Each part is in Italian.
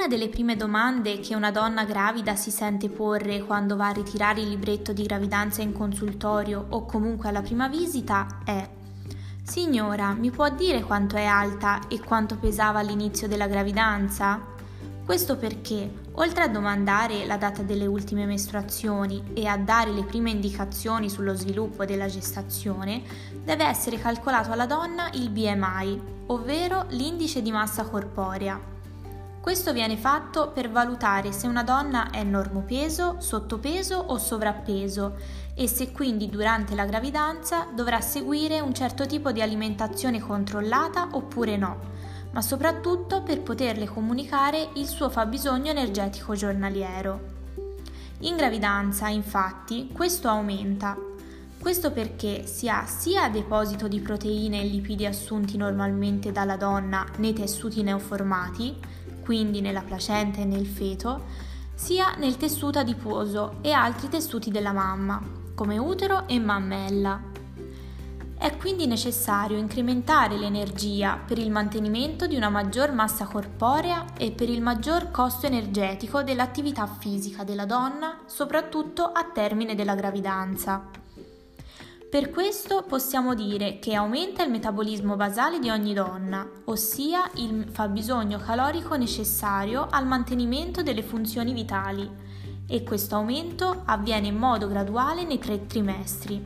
Una delle prime domande che una donna gravida si sente porre quando va a ritirare il libretto di gravidanza in consultorio o comunque alla prima visita è Signora, mi può dire quanto è alta e quanto pesava all'inizio della gravidanza? Questo perché, oltre a domandare la data delle ultime mestruazioni e a dare le prime indicazioni sullo sviluppo della gestazione, deve essere calcolato alla donna il BMI, ovvero l'indice di massa corporea. Questo viene fatto per valutare se una donna è normopeso, sottopeso o sovrappeso e se quindi durante la gravidanza dovrà seguire un certo tipo di alimentazione controllata oppure no ma soprattutto per poterle comunicare il suo fabbisogno energetico giornaliero. In gravidanza, infatti, questo aumenta. Questo perché si ha sia deposito di proteine e lipidi assunti normalmente dalla donna nei tessuti neoformati, quindi nella placenta e nel feto, sia nel tessuto adiposo e altri tessuti della mamma, come utero e mammella. È quindi necessario incrementare l'energia per il mantenimento di una maggior massa corporea e per il maggior costo energetico dell'attività fisica della donna, soprattutto a termine della gravidanza. Per questo possiamo dire che aumenta il metabolismo basale di ogni donna, ossia il fabbisogno calorico necessario al mantenimento delle funzioni vitali, e questo aumento avviene in modo graduale nei tre trimestri.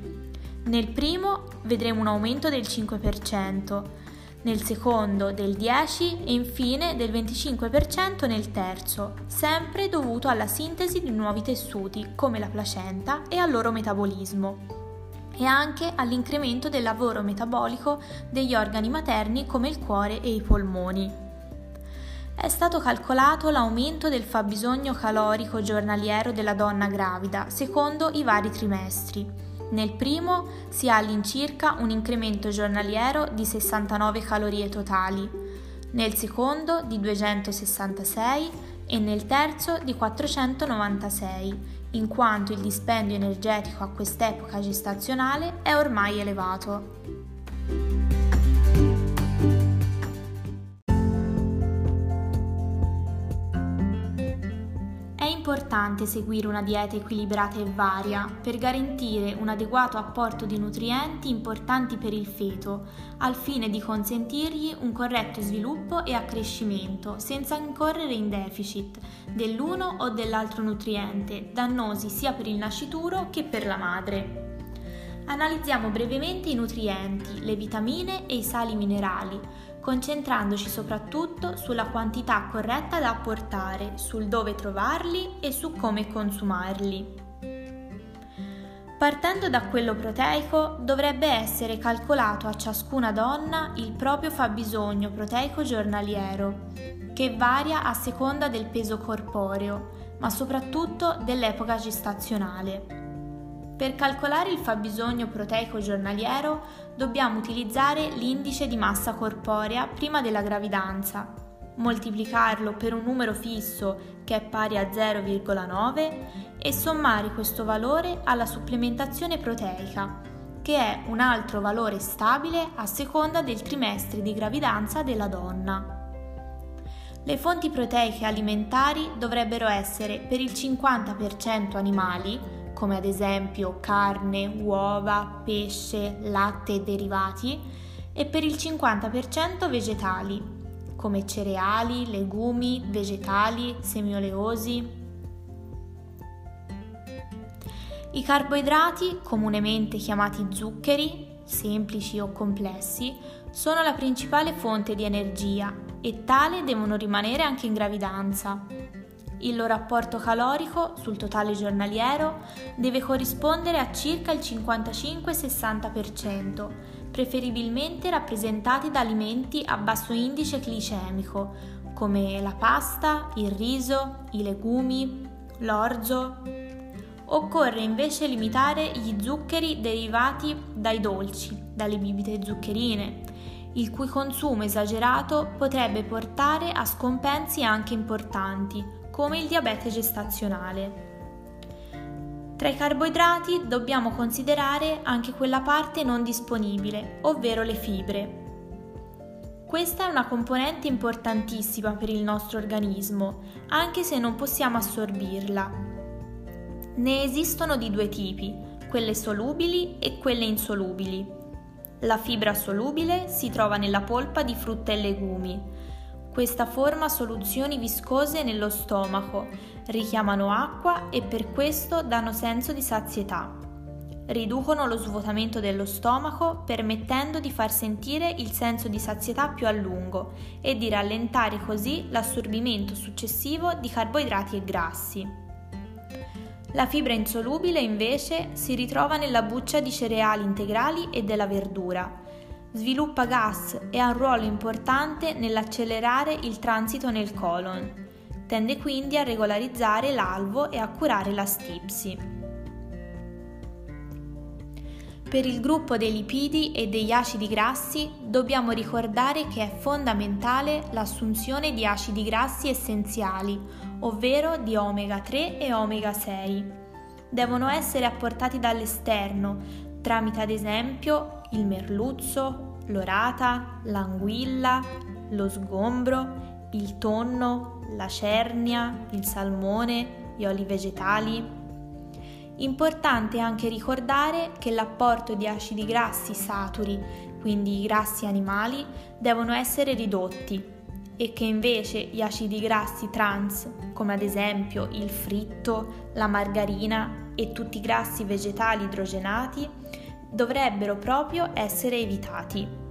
Nel primo vedremo un aumento del 5%, nel secondo del 10% e infine del 25% nel terzo, sempre dovuto alla sintesi di nuovi tessuti come la placenta e al loro metabolismo e anche all'incremento del lavoro metabolico degli organi materni come il cuore e i polmoni. È stato calcolato l'aumento del fabbisogno calorico giornaliero della donna gravida secondo i vari trimestri nel primo si ha all'incirca un incremento giornaliero di 69 calorie totali, nel secondo di 266 e nel terzo di 496, in quanto il dispendio energetico a quest'epoca gestazionale è ormai elevato. Importante seguire una dieta equilibrata e varia per garantire un adeguato apporto di nutrienti importanti per il feto, al fine di consentirgli un corretto sviluppo e accrescimento senza incorrere in deficit dell'uno o dell'altro nutriente, dannosi sia per il nascituro che per la madre. Analizziamo brevemente i nutrienti, le vitamine e i sali minerali, concentrandoci soprattutto sulla quantità corretta da apportare, sul dove trovarli e su come consumarli. Partendo da quello proteico, dovrebbe essere calcolato a ciascuna donna il proprio fabbisogno proteico giornaliero, che varia a seconda del peso corporeo, ma soprattutto dell'epoca gestazionale. Per calcolare il fabbisogno proteico giornaliero dobbiamo utilizzare l'indice di massa corporea prima della gravidanza, moltiplicarlo per un numero fisso che è pari a 0,9 e sommare questo valore alla supplementazione proteica, che è un altro valore stabile a seconda del trimestre di gravidanza della donna. Le fonti proteiche alimentari dovrebbero essere per il 50% animali, come ad esempio carne, uova, pesce, latte e derivati, e per il 50% vegetali, come cereali, legumi, vegetali, semioleosi. I carboidrati, comunemente chiamati zuccheri, semplici o complessi, sono la principale fonte di energia e tale devono rimanere anche in gravidanza. Il loro apporto calorico sul totale giornaliero deve corrispondere a circa il 55-60%, preferibilmente rappresentati da alimenti a basso indice glicemico, come la pasta, il riso, i legumi, l'orzo. Occorre invece limitare gli zuccheri derivati dai dolci, dalle bibite zuccherine, il cui consumo esagerato potrebbe portare a scompensi anche importanti, come il diabete gestazionale. Tra i carboidrati dobbiamo considerare anche quella parte non disponibile, ovvero le fibre. Questa è una componente importantissima per il nostro organismo, anche se non possiamo assorbirla. Ne esistono di due tipi, quelle solubili e quelle insolubili. La fibra solubile si trova nella polpa di frutta e legumi. Questa forma soluzioni viscose nello stomaco, richiamano acqua e per questo danno senso di sazietà. Riducono lo svuotamento dello stomaco permettendo di far sentire il senso di sazietà più a lungo e di rallentare così l'assorbimento successivo di carboidrati e grassi. La fibra insolubile invece si ritrova nella buccia di cereali integrali e della verdura. Sviluppa gas e ha un ruolo importante nell'accelerare il transito nel colon. Tende quindi a regolarizzare l'alvo e a curare la stipsi. Per il gruppo dei lipidi e degli acidi grassi dobbiamo ricordare che è fondamentale l'assunzione di acidi grassi essenziali, ovvero di omega 3 e omega 6. Devono essere apportati dall'esterno, tramite ad esempio il merluzzo, l'orata, l'anguilla, lo sgombro, il tonno, la cernia, il salmone, gli oli vegetali, Importante anche ricordare che l'apporto di acidi grassi saturi, quindi i grassi animali, devono essere ridotti e che invece gli acidi grassi trans, come ad esempio il fritto, la margarina e tutti i grassi vegetali idrogenati, dovrebbero proprio essere evitati.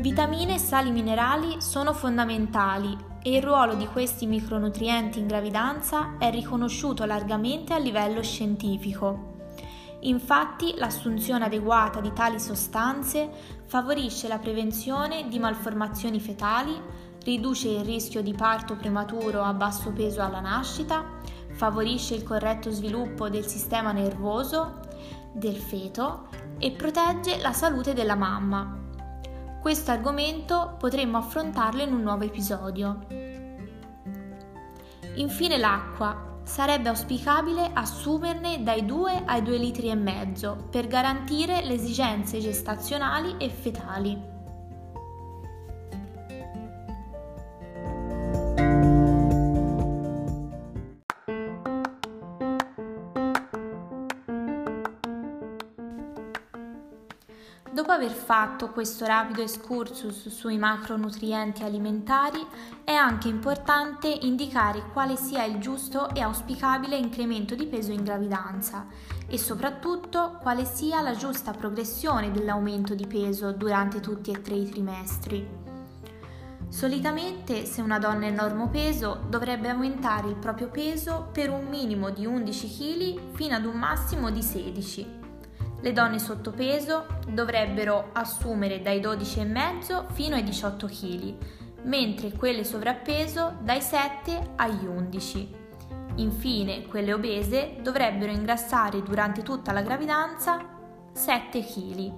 Vitamine e sali minerali sono fondamentali e il ruolo di questi micronutrienti in gravidanza è riconosciuto largamente a livello scientifico. Infatti l'assunzione adeguata di tali sostanze favorisce la prevenzione di malformazioni fetali, riduce il rischio di parto prematuro a basso peso alla nascita, favorisce il corretto sviluppo del sistema nervoso del feto e protegge la salute della mamma. Questo argomento potremmo affrontarlo in un nuovo episodio. Infine l'acqua. Sarebbe auspicabile assumerne dai 2 ai 2 litri e mezzo per garantire le esigenze gestazionali e fetali. Aver fatto questo rapido excursus sui macronutrienti alimentari, è anche importante indicare quale sia il giusto e auspicabile incremento di peso in gravidanza e soprattutto quale sia la giusta progressione dell'aumento di peso durante tutti e tre i trimestri. Solitamente se una donna è normopeso dovrebbe aumentare il proprio peso per un minimo di 11 kg fino ad un massimo di 16 le donne sottopeso dovrebbero assumere dai 12,5 fino ai 18 kg, mentre quelle sovrappeso dai 7 agli 11. Infine, quelle obese dovrebbero ingrassare durante tutta la gravidanza 7 kg.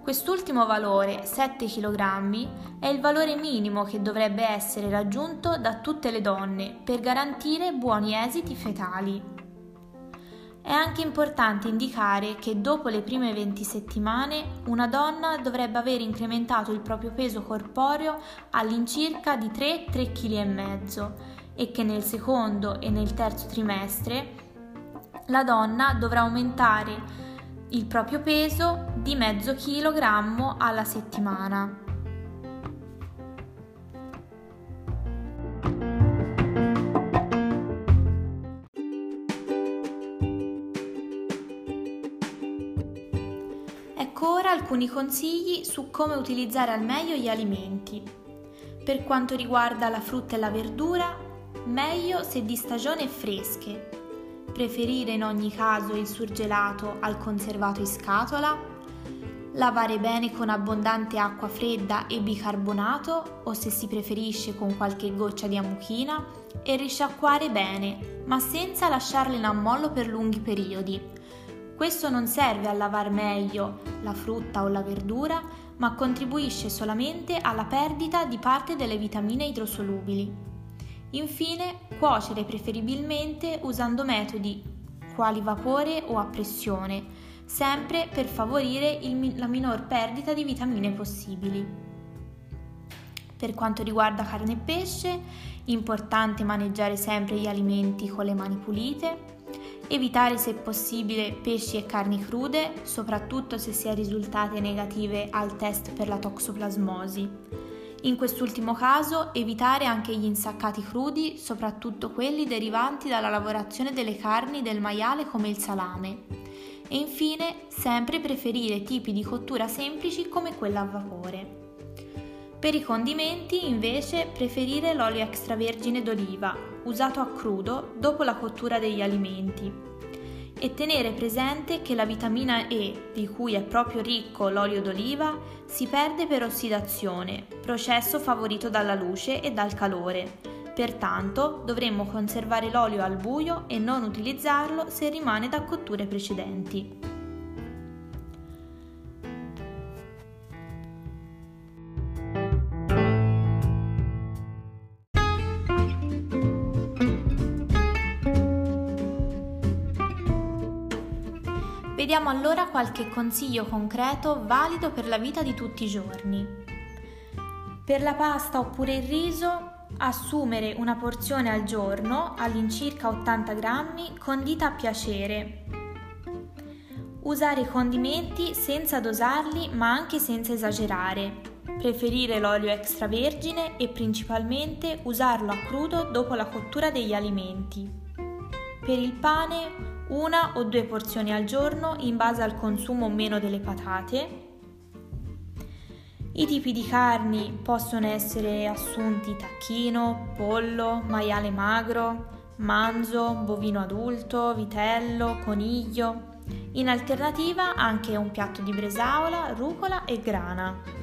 Quest'ultimo valore, 7 kg, è il valore minimo che dovrebbe essere raggiunto da tutte le donne per garantire buoni esiti fetali. È anche importante indicare che dopo le prime 20 settimane una donna dovrebbe aver incrementato il proprio peso corporeo all'incirca di 3-3,5 kg e che nel secondo e nel terzo trimestre la donna dovrà aumentare il proprio peso di mezzo chilogrammo alla settimana. Alcuni consigli su come utilizzare al meglio gli alimenti. Per quanto riguarda la frutta e la verdura, meglio se di stagione fresche. Preferire in ogni caso il surgelato al conservato in scatola. Lavare bene con abbondante acqua fredda e bicarbonato o se si preferisce con qualche goccia di amuchina e risciacquare bene, ma senza lasciarle in ammollo per lunghi periodi questo non serve a lavar meglio la frutta o la verdura, ma contribuisce solamente alla perdita di parte delle vitamine idrosolubili. Infine, cuocere preferibilmente usando metodi quali vapore o a pressione, sempre per favorire il, la minor perdita di vitamine possibili. Per quanto riguarda carne e pesce, importante maneggiare sempre gli alimenti con le mani pulite, evitare se possibile pesci e carni crude, soprattutto se si è risultate negative al test per la toxoplasmosi. In quest'ultimo caso evitare anche gli insaccati crudi, soprattutto quelli derivanti dalla lavorazione delle carni del maiale come il salame. E infine sempre preferire tipi di cottura semplici come quella a vapore. Per i condimenti invece preferire l'olio extravergine d'oliva, usato a crudo dopo la cottura degli alimenti e tenere presente che la vitamina E, di cui è proprio ricco l'olio d'oliva, si perde per ossidazione, processo favorito dalla luce e dal calore. Pertanto dovremmo conservare l'olio al buio e non utilizzarlo se rimane da cotture precedenti. Vediamo allora qualche consiglio concreto valido per la vita di tutti i giorni. Per la pasta oppure il riso, assumere una porzione al giorno, all'incirca 80 grammi, condita a piacere. Usare i condimenti senza dosarli ma anche senza esagerare. Preferire l'olio extravergine e principalmente usarlo a crudo dopo la cottura degli alimenti. Per il pane una o due porzioni al giorno in base al consumo o meno delle patate. I tipi di carni possono essere assunti tacchino, pollo, maiale magro, manzo, bovino adulto, vitello, coniglio. In alternativa anche un piatto di bresaola, rucola e grana.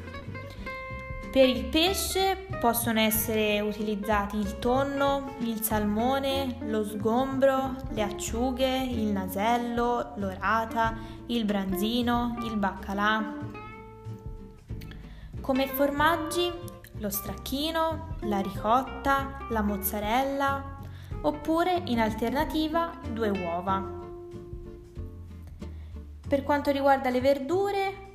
Per il pesce possono essere utilizzati il tonno, il salmone, lo sgombro, le acciughe, il nasello, l'orata, il branzino, il baccalà. Come formaggi lo stracchino, la ricotta, la mozzarella oppure in alternativa due uova. Per quanto riguarda le verdure,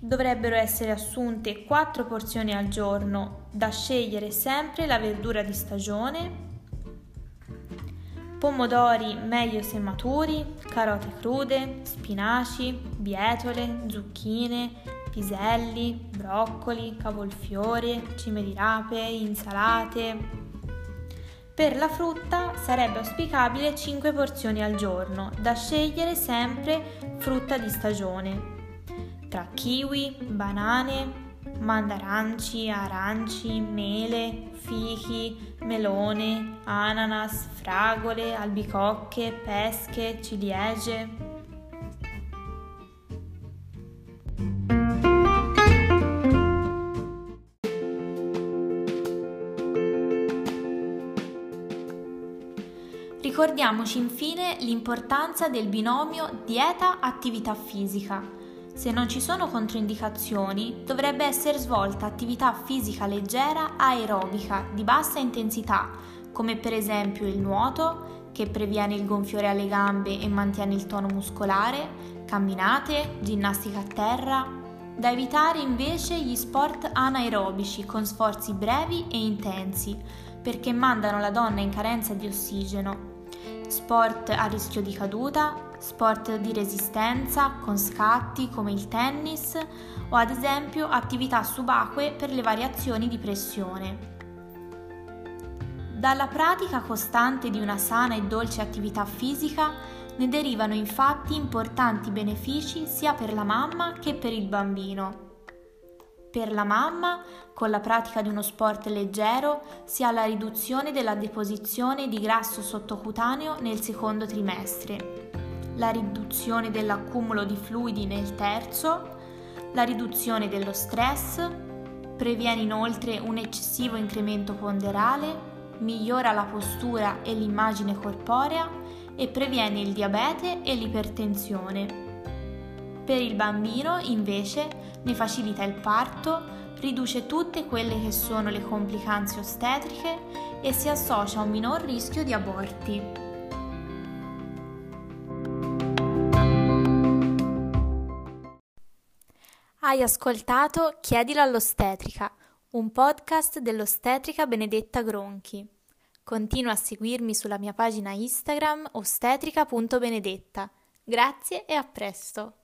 Dovrebbero essere assunte 4 porzioni al giorno, da scegliere sempre la verdura di stagione, pomodori meglio se maturi, carote crude, spinaci, bietole, zucchine, piselli, broccoli, cavolfiore, cime di rape, insalate. Per la frutta sarebbe auspicabile 5 porzioni al giorno, da scegliere sempre frutta di stagione tra kiwi, banane, mandaranci, aranci, mele, fichi, melone, ananas, fragole, albicocche, pesche, ciliegie. Ricordiamoci infine l'importanza del binomio dieta-attività fisica se non ci sono controindicazioni, dovrebbe essere svolta attività fisica leggera aerobica di bassa intensità, come per esempio il nuoto, che previene il gonfiore alle gambe e mantiene il tono muscolare, camminate, ginnastica a terra. Da evitare invece gli sport anaerobici con sforzi brevi e intensi, perché mandano la donna in carenza di ossigeno. Sport a rischio di caduta, sport di resistenza con scatti come il tennis o ad esempio attività subacquee per le variazioni di pressione. Dalla pratica costante di una sana e dolce attività fisica ne derivano infatti importanti benefici sia per la mamma che per il bambino. Per la mamma, con la pratica di uno sport leggero, si ha la riduzione della deposizione di grasso sottocutaneo nel secondo trimestre la riduzione dell'accumulo di fluidi nel terzo, la riduzione dello stress, previene inoltre un eccessivo incremento ponderale, migliora la postura e l'immagine corporea e previene il diabete e l'ipertensione. Per il bambino, invece, ne facilita il parto, riduce tutte quelle che sono le complicanze ostetriche e si associa a un minor rischio di aborti. Hai ascoltato Chiedilo all'ostetrica, un podcast dell'ostetrica Benedetta Gronchi. Continua a seguirmi sulla mia pagina Instagram ostetrica.benedetta. Grazie e a presto!